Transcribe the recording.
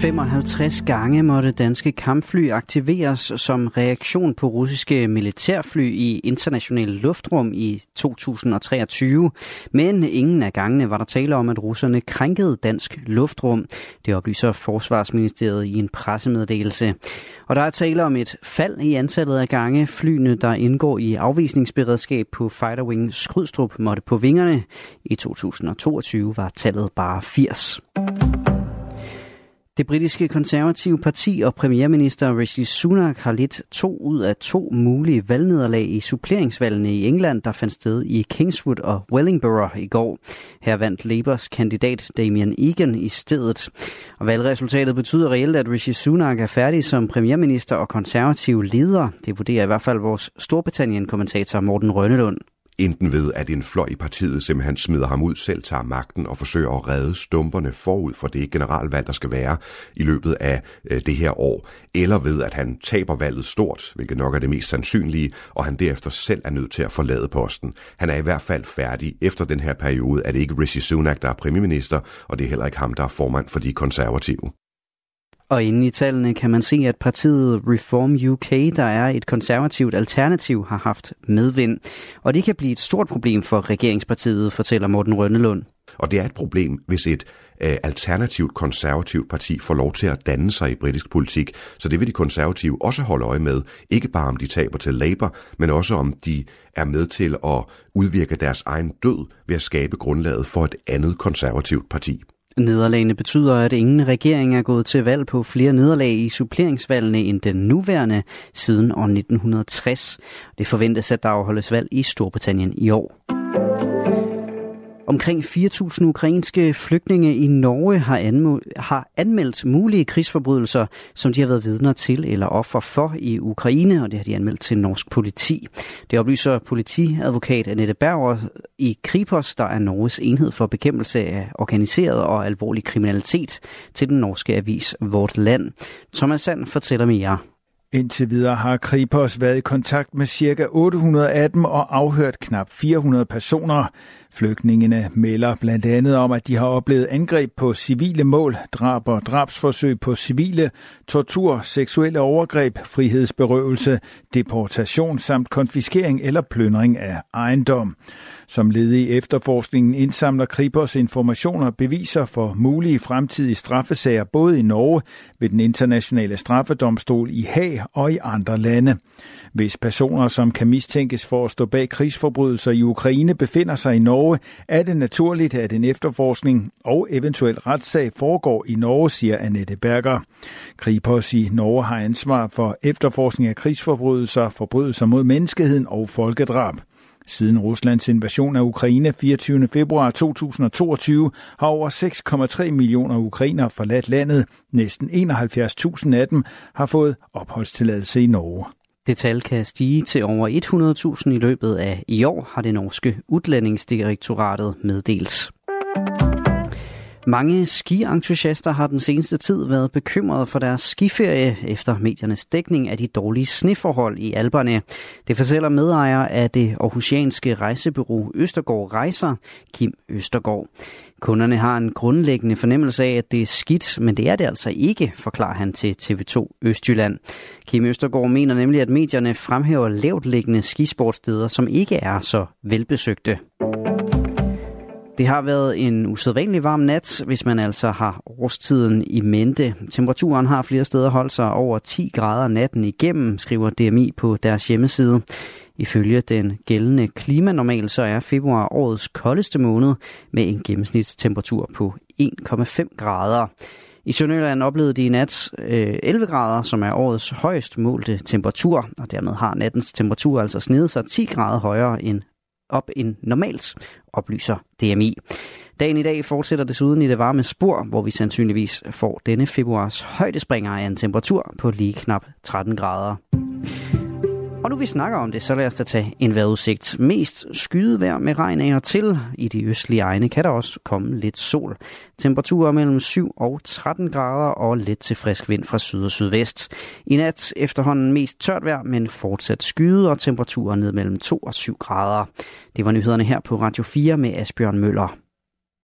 55 gange måtte danske kampfly aktiveres som reaktion på russiske militærfly i internationale luftrum i 2023. Men ingen af gangene var der tale om, at russerne krænkede dansk luftrum. Det oplyser Forsvarsministeriet i en pressemeddelelse. Og der er tale om et fald i antallet af gange flyene, der indgår i afvisningsberedskab på Fighter Wing Skrydstrup, måtte på vingerne. I 2022 var tallet bare 80. Det britiske konservative parti og premierminister Rishi Sunak har lidt to ud af to mulige valgnederlag i suppleringsvalgene i England, der fandt sted i Kingswood og Wellingborough i går. Her vandt Labours kandidat Damian Egan i stedet. Og valgresultatet betyder reelt, at Rishi Sunak er færdig som premierminister og konservativ leder. Det vurderer i hvert fald vores Storbritannien-kommentator Morten Rønnelund enten ved, at en fløj i partiet simpelthen smider ham ud, selv tager magten og forsøger at redde stumperne forud for det generalvalg, der skal være i løbet af øh, det her år, eller ved, at han taber valget stort, hvilket nok er det mest sandsynlige, og han derefter selv er nødt til at forlade posten. Han er i hvert fald færdig efter den her periode, er det ikke Rishi Sunak, der er premierminister, og det er heller ikke ham, der er formand for de konservative. Og inde i tallene kan man se, at partiet Reform UK, der er et konservativt alternativ, har haft medvind. Og det kan blive et stort problem for regeringspartiet, fortæller Morten Rønnelund. Og det er et problem, hvis et øh, alternativt konservativt parti får lov til at danne sig i britisk politik. Så det vil de konservative også holde øje med. Ikke bare om de taber til Labour, men også om de er med til at udvirke deres egen død ved at skabe grundlaget for et andet konservativt parti. Nederlagene betyder, at ingen regering er gået til valg på flere nederlag i suppleringsvalgene end den nuværende siden år 1960. Det forventes, at der afholdes valg i Storbritannien i år. Omkring 4.000 ukrainske flygtninge i Norge har, anmo- har anmeldt mulige krigsforbrydelser, som de har været vidner til eller offer for i Ukraine, og det har de anmeldt til norsk politi. Det oplyser politiadvokat Annette Berger i Kripos, der er Norges enhed for bekæmpelse af organiseret og alvorlig kriminalitet, til den norske avis Vort Land. Thomas Sand fortæller mere. Indtil videre har Kripos været i kontakt med ca. 800 af dem og afhørt knap 400 personer. Flygtningene melder blandt andet om, at de har oplevet angreb på civile mål, drab og drabsforsøg på civile, tortur, seksuelle overgreb, frihedsberøvelse, deportation samt konfiskering eller plyndring af ejendom. Som led i efterforskningen indsamler Kripos informationer beviser for mulige fremtidige straffesager både i Norge, ved den internationale straffedomstol i Haag og i andre lande. Hvis personer, som kan mistænkes for at stå bag krigsforbrydelser i Ukraine, befinder sig i Norge, er det naturligt, at en efterforskning og eventuel retssag foregår i Norge, siger Annette Berger. Kripos i Norge har ansvar for efterforskning af krigsforbrydelser, forbrydelser mod menneskeheden og folkedrab. Siden Ruslands invasion af Ukraine 24. februar 2022 har over 6,3 millioner ukrainere forladt landet. Næsten 71.000 af dem har fået opholdstilladelse i Norge. Det tal kan stige til over 100.000 i løbet af i år, har det norske udlændingsdirektoratet meddelt. Mange skientusiaster har den seneste tid været bekymrede for deres skiferie efter mediernes dækning af de dårlige sneforhold i Alperne. Det fortæller medejer af det aarhusianske rejsebureau Østergaard Rejser, Kim Østergaard. Kunderne har en grundlæggende fornemmelse af, at det er skidt, men det er det altså ikke, forklarer han til TV2 Østjylland. Kim Østergaard mener nemlig, at medierne fremhæver lavt liggende skisportsteder, som ikke er så velbesøgte. Det har været en usædvanlig varm nat, hvis man altså har årstiden i mente. Temperaturen har flere steder holdt sig over 10 grader natten igennem, skriver DMI på deres hjemmeside. Ifølge den gældende klimanormal, så er februar årets koldeste måned med en gennemsnitstemperatur på 1,5 grader. I Sønderjylland oplevede de i nat øh, 11 grader, som er årets højst målte temperatur, og dermed har nattens temperatur altså snedet sig 10 grader højere end op end normalt, oplyser DMI. Dagen i dag fortsætter desuden i det varme spor, hvor vi sandsynligvis får denne februars højdespringer af en temperatur på lige knap 13 grader. Og nu vi snakker om det, så lad os da tage en vejrudsigt. Mest skydevejr med regn af og til. I de østlige egne kan der også komme lidt sol. Temperaturer mellem 7 og 13 grader og lidt til frisk vind fra syd og sydvest. I nat efterhånden mest tørt vejr, men fortsat skyde og temperaturer ned mellem 2 og 7 grader. Det var nyhederne her på Radio 4 med Asbjørn Møller.